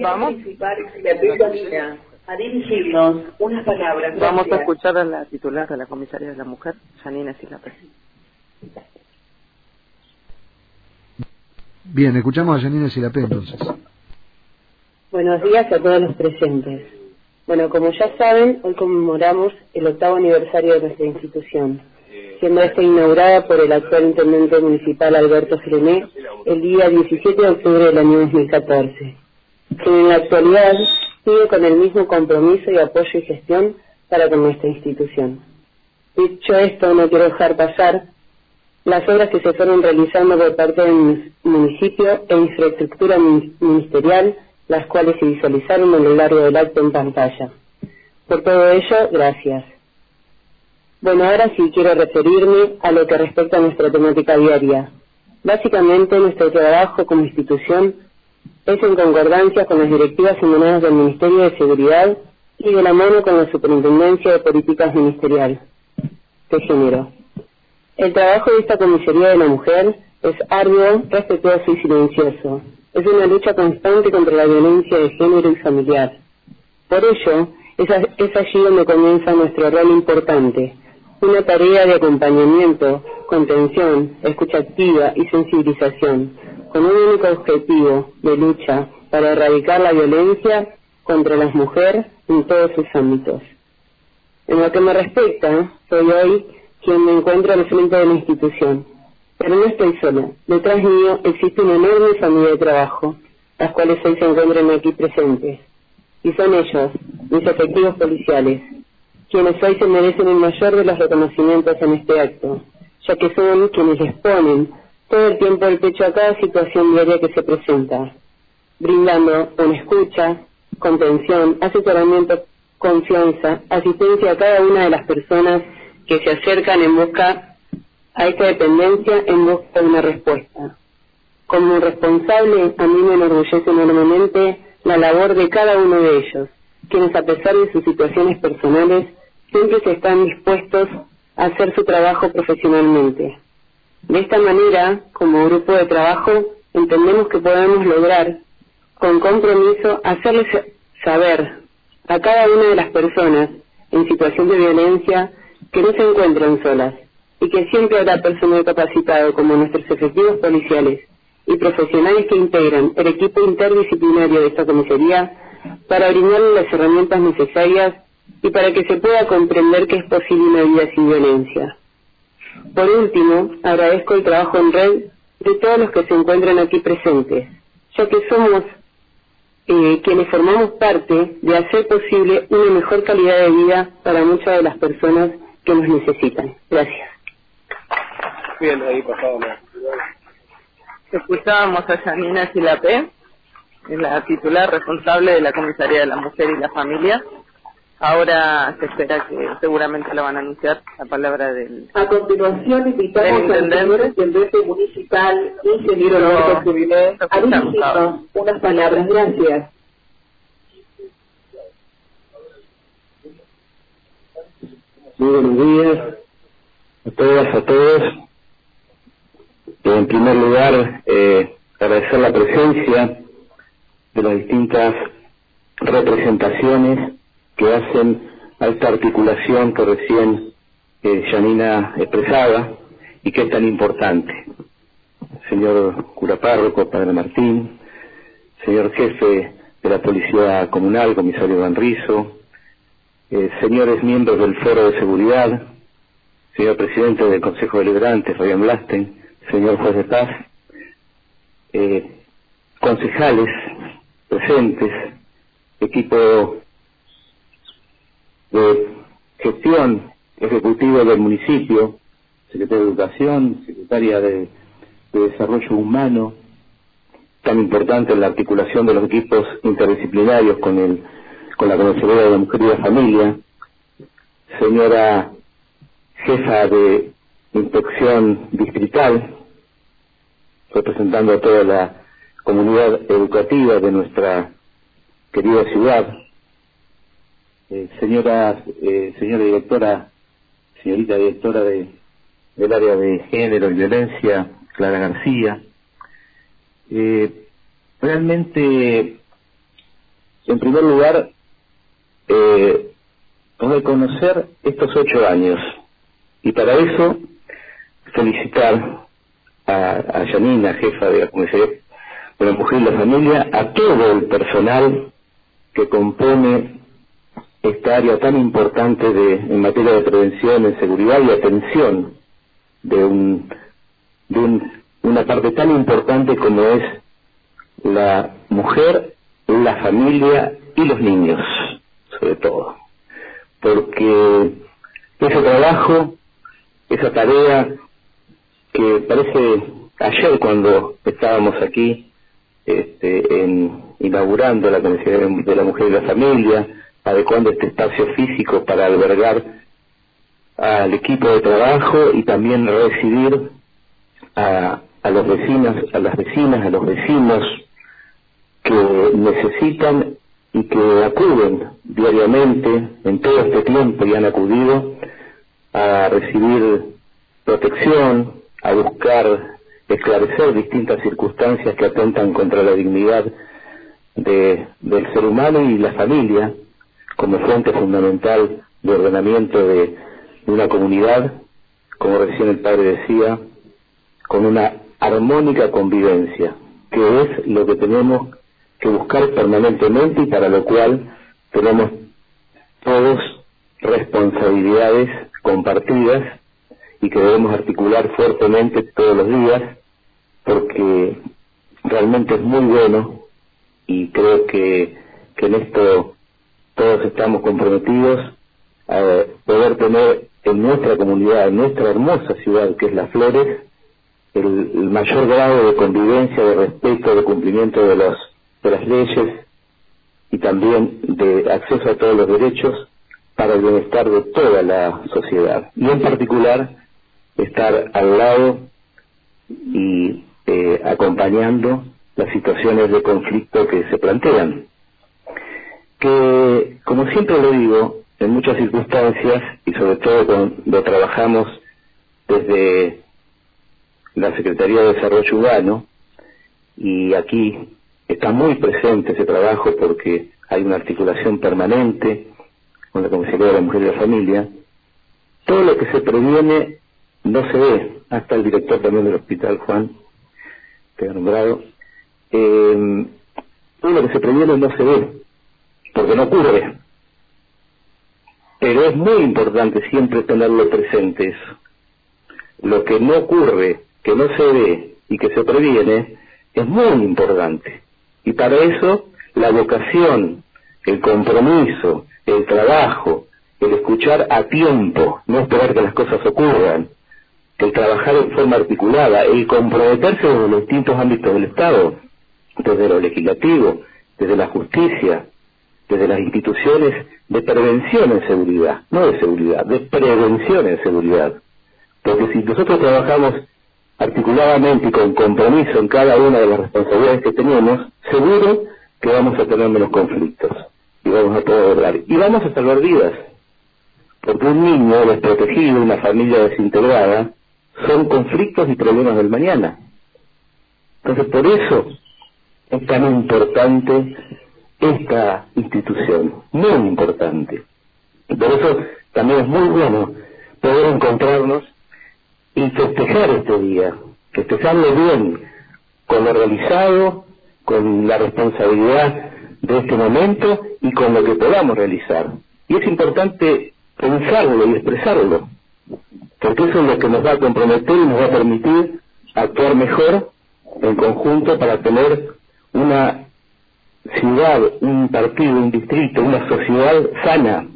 Vamos. a dirigirnos unas palabras. Vamos a escuchar a la titular de la comisaría de la mujer, Janina Silapé. Bien, escuchamos a Janina Silapé entonces. Buenos días a todos los presentes. Bueno, como ya saben, hoy conmemoramos el octavo aniversario de nuestra institución, siendo esta inaugurada por el actual intendente municipal Alberto Frené el día 17 de octubre del año 2014, que en la actualidad sigue con el mismo compromiso y apoyo y gestión para con nuestra institución. Dicho esto, no quiero dejar pasar las obras que se fueron realizando por parte del municipio e infraestructura ministerial, las cuales se visualizaron a lo largo del acto en pantalla. Por todo ello, gracias. Bueno, ahora sí quiero referirme a lo que respecta a nuestra temática diaria. Básicamente, nuestro trabajo como institución es en concordancia con las directivas emanadas del Ministerio de Seguridad y de la mano con la Superintendencia de Políticas Ministerial de Género. El trabajo de esta comisaría de la mujer es arduo, respetuoso y silencioso. Es una lucha constante contra la violencia de género y familiar. Por ello, es, es allí donde comienza nuestro rol importante, una tarea de acompañamiento, contención, escucha activa y sensibilización, con un único objetivo de lucha para erradicar la violencia contra las mujeres en todos sus ámbitos. En lo que me respecta, soy hoy quien me encuentro al frente de la institución. Pero no estoy sola. Detrás mío existe una enorme familia de trabajo, las cuales hoy se encuentran aquí presentes. Y son ellos, mis efectivos policiales, quienes hoy se merecen el mayor de los reconocimientos en este acto, ya que son quienes exponen todo el tiempo el pecho a cada situación diaria que se presenta, brindando una escucha, contención, asesoramiento, confianza, asistencia a cada una de las personas que se acercan en busca a esta dependencia en busca de una respuesta. Como responsable, a mí me enorgullece enormemente la labor de cada uno de ellos, quienes a pesar de sus situaciones personales siempre se están dispuestos a hacer su trabajo profesionalmente. De esta manera, como grupo de trabajo, entendemos que podemos lograr, con compromiso, hacerles saber a cada una de las personas en situación de violencia que no se encuentran solas y que siempre habrá personal capacitado como nuestros efectivos policiales y profesionales que integran el equipo interdisciplinario de esta comisaría para brindarle las herramientas necesarias y para que se pueda comprender que es posible una vida sin violencia. Por último, agradezco el trabajo en red de todos los que se encuentran aquí presentes, ya que somos eh, quienes formamos parte de hacer posible una mejor calidad de vida para muchas de las personas que nos necesitan. Gracias. Bien, ahí pasamos. Escuchábamos a Janina Silapé, la titular responsable de la Comisaría de la Mujer y la Familia. Ahora se espera que seguramente lo van a anunciar la palabra del A continuación invitamos del al señor intendente. municipal, ingeniero Roberto Jubilé, a dirigirnos unas palabras. Gracias. Muy buenos días a todas, a todos. En primer lugar, eh, agradecer la presencia de las distintas representaciones que hacen a esta articulación que recién eh, Janina expresaba y que es tan importante. Señor cura párroco, Padre Martín, señor jefe de la Policía Comunal, comisario Van Rizo, eh, señores miembros del Foro de Seguridad, señor presidente del Consejo Deliberante, Fabián Blasten, señor juez de paz, eh, concejales presentes, equipo de gestión ejecutivo del municipio, secretaria de Educación, secretaria de, de Desarrollo Humano, tan importante en la articulación de los equipos interdisciplinarios con el con la Comisaría de la Mujer y la Familia, señora jefa de inspección distrital, representando a toda la comunidad educativa de nuestra querida ciudad, eh, señora, eh, señora directora, señorita directora de, del área de género y violencia, Clara García, eh, realmente en primer lugar, eh, reconocer estos ocho años. Y para eso, felicitar a, a Janina, jefa de la Comisaría de la Mujer y la Familia, a todo el personal que compone esta área tan importante de, en materia de prevención, en seguridad y atención de, un, de un, una parte tan importante como es la mujer, la familia y los niños, sobre todo. Porque ese trabajo, esa tarea que parece ayer cuando estábamos aquí este, en, inaugurando la Comisaría de la Mujer y la Familia, adecuando este espacio físico para albergar al equipo de trabajo y también recibir a, a los vecinos, a las vecinas, a los vecinos que necesitan y que acuden diariamente en todo este tiempo y han acudido a recibir protección, a buscar esclarecer distintas circunstancias que atentan contra la dignidad de, del ser humano y la familia como fuente fundamental de ordenamiento de, una comunidad, como recién el padre decía, con una armónica convivencia, que es lo que tenemos que buscar permanentemente y para lo cual tenemos todos responsabilidades compartidas y que debemos articular fuertemente todos los días porque realmente es muy bueno y creo que, que en esto todos estamos comprometidos a poder tener en nuestra comunidad, en nuestra hermosa ciudad que es Las Flores, el, mayor grado de convivencia, de respeto, de cumplimiento de, los, de las leyes y también de acceso a todos los derechos para el bienestar de toda la sociedad. Y en particular, estar al lado y eh, acompañando las situaciones de conflicto que se plantean. Que, como siempre lo digo, en muchas circunstancias, y sobre todo cuando trabajamos desde la Secretaría de Desarrollo Humano, y aquí está muy presente ese trabajo porque hay una articulación permanente con la Comisaría de la Mujer y la Familia, todo lo que se previene no se ve, hasta el director también del hospital, Juan, que ha nombrado, eh, todo lo que se previene no se ve, porque no ocurre. Pero es muy importante siempre tenerlo presente eso. Lo que no ocurre, que no se ve y que se previene, es muy importante. Y para eso la vocación, el compromiso, el trabajo, el escuchar a tiempo, no esperar que las cosas ocurran, el trabajar en forma articulada, el comprometerse en los distintos ámbitos del Estado, desde lo legislativo, desde la justicia, desde las instituciones de prevención en seguridad, no de seguridad, de prevención en seguridad. Porque si nosotros trabajamos articuladamente y con compromiso en cada una de las responsabilidades que tenemos, seguro que vamos a tener menos conflictos y vamos a poder lograr. Y vamos a salvar vidas. Porque un niño desprotegido, una familia desintegrada, son conflictos y problemas del mañana. Entonces, por eso es tan importante esta institución, muy importante. Y por eso también es muy bueno poder encontrarnos y festejar este día, festejarlo bien, con lo realizado, con la responsabilidad de este momento y con lo que podamos realizar. Y es importante pensarlo y expresarlo porque eso es lo que nos va a comprometer y nos va a permitir actuar mejor en conjunto para tener una ciudad, un partido, un distrito, una sociedad sana,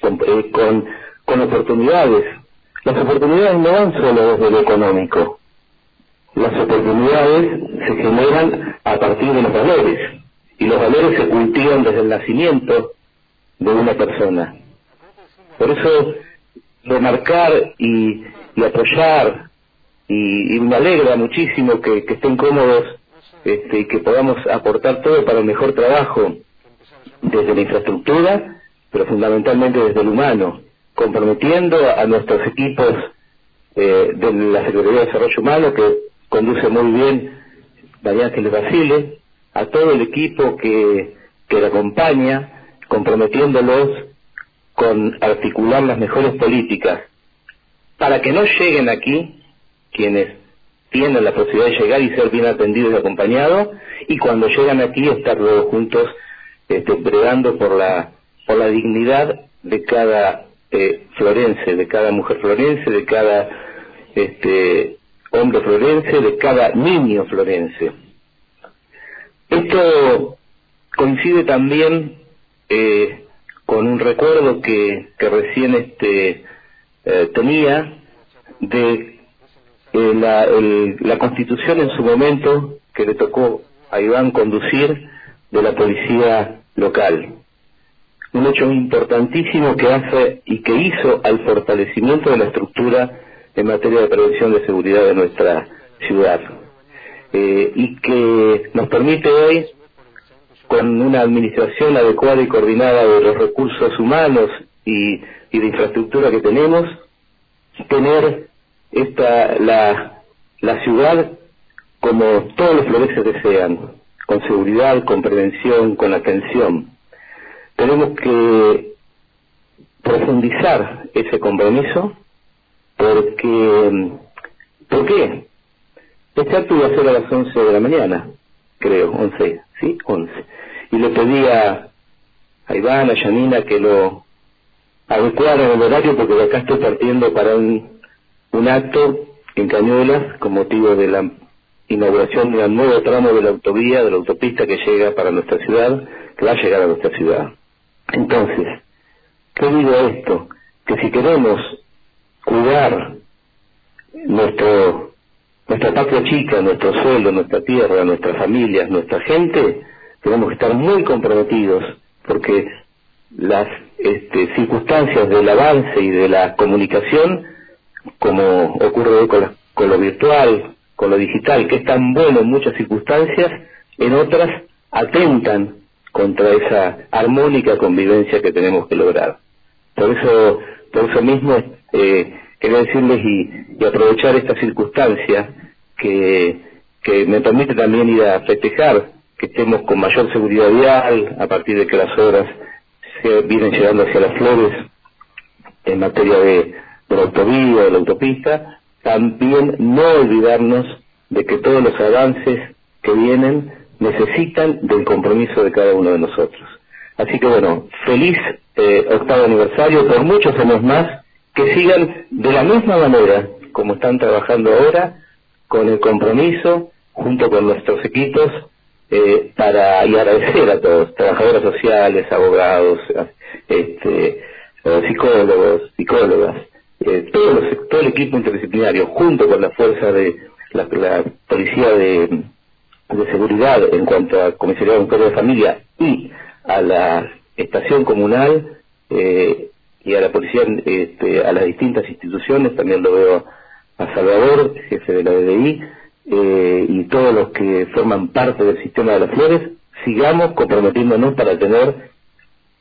con, eh, con, con oportunidades. Las oportunidades no van solo desde lo económico, las oportunidades se generan a partir de los valores y los valores se cultivan desde el nacimiento de una persona. Por eso remarcar y, y apoyar y, y, me alegra muchísimo que estén cómodos este, que podamos aportar todo para un mejor trabajo desde la infraestructura, pero fundamentalmente desde el humano, comprometiendo a nuestros equipos eh, de la Secretaría de Desarrollo Humano, que conduce muy bien María Ángeles Basile, a todo el equipo que, que la acompaña, comprometiéndolos con articular las mejores políticas. Para que no lleguen aquí quienes tienen la posibilidad de llegar y ser bien atendidos y acompañados y cuando llegan aquí estar todos juntos este, bregando por la por la dignidad de cada eh, florense, de cada mujer florense, de cada este, hombre florense, de cada niño florense. Esto coincide también eh, con un recuerdo que, que recién este, eh, tenía de eh, la, la constitución en su momento que le tocó a Iván conducir de la policía local. Un hecho importantísimo que hace y que hizo al fortalecimiento de la estructura en materia de prevención de seguridad de nuestra ciudad. Eh, y que nos permite hoy, con una administración adecuada y coordinada de los recursos humanos y, y de infraestructura que tenemos, tener esta, la, la ciudad como todos los floreses desean, con seguridad, con prevención, con atención. Tenemos que profundizar ese compromiso porque, ¿por qué? Este acto iba a ser a las 11 de la mañana, creo, 11, ¿sí? 11. Y le pedía a Iván, a Yanina que lo adecuaran el horario porque acá estoy partiendo para un un acto en Cañuelas con motivo de la inauguración de un nuevo tramo de la autovía, de la autopista que llega para nuestra ciudad, que va a llegar a nuestra ciudad. Entonces, ¿qué digo esto? Que si queremos cuidar nuestro, nuestra patria chica, nuestro suelo, nuestra tierra, nuestras familias, nuestra gente, tenemos que estar muy comprometidos porque las este, circunstancias del avance y de la comunicación como ocurre hoy con, con lo virtual, con lo digital, que es tan bueno en muchas circunstancias, en otras atentan contra esa armónica convivencia que tenemos que lograr. Por eso, por eso mismo, eh, quería decirles y, aprovechar esta circunstancia que, que me permite también ir a festejar que estemos con mayor seguridad vial a partir de que las obras se vienen llegando hacia las flores en materia de de la autovía, de la autopista, también no olvidarnos de que todos los avances que vienen necesitan del compromiso de cada uno de nosotros. Así que bueno, feliz eh, octavo aniversario por muchos años más, que sigan de la misma manera como están trabajando ahora, con el compromiso, junto con nuestros equipos, eh, para y agradecer a todos, trabajadoras sociales, abogados, este, psicólogos, psicólogas, eh, todo, todo, el equipo interdisciplinario, junto con la fuerza de la, policía de, seguridad en cuanto a comisaría de de familia y a la estación comunal eh, y a la policía, este, a las distintas instituciones, también lo veo a Salvador, jefe de la BDI, eh, y todos los que forman parte del sistema de las flores, sigamos comprometiéndonos para tener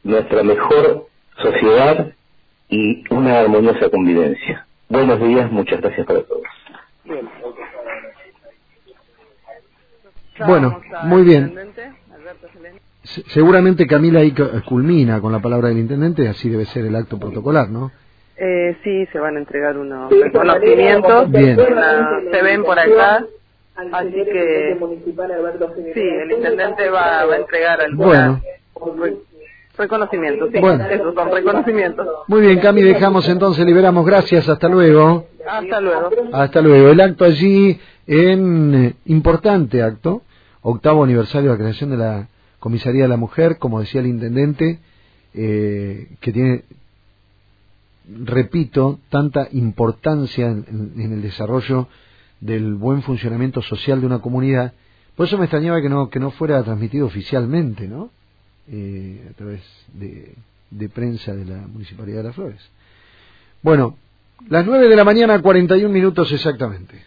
nuestra mejor sociedad y una armoniosa convivencia. Buenos días, muchas gracias para todos. Bueno, muy bien. Seguramente Camila ahí culmina con la palabra del intendente, así debe ser el acto protocolar, ¿no? Eh, sí, se van a entregar unos reconocimientos, bien. se ven por acá, así que sí, el intendente va, va a entregar algunas bueno. Reconocimientos, sí, bueno. esos son reconocimientos. Muy bien, Cami, dejamos entonces, liberamos, gracias, hasta luego. Hasta luego. Hasta luego. El acto allí en eh, importante acto, octavo aniversario de la creación de la Comisaría de la Mujer, como decía el intendente, eh, que tiene, repito, tanta importancia en, en, el desarrollo del buen funcionamiento social de una comunidad. Por eso me extrañaba que no, que no fuera transmitido oficialmente, ¿no? Eh, a través de, de prensa de la Municipalidad de Las Flores. Bueno, las nueve de la mañana, 41 minutos exactamente.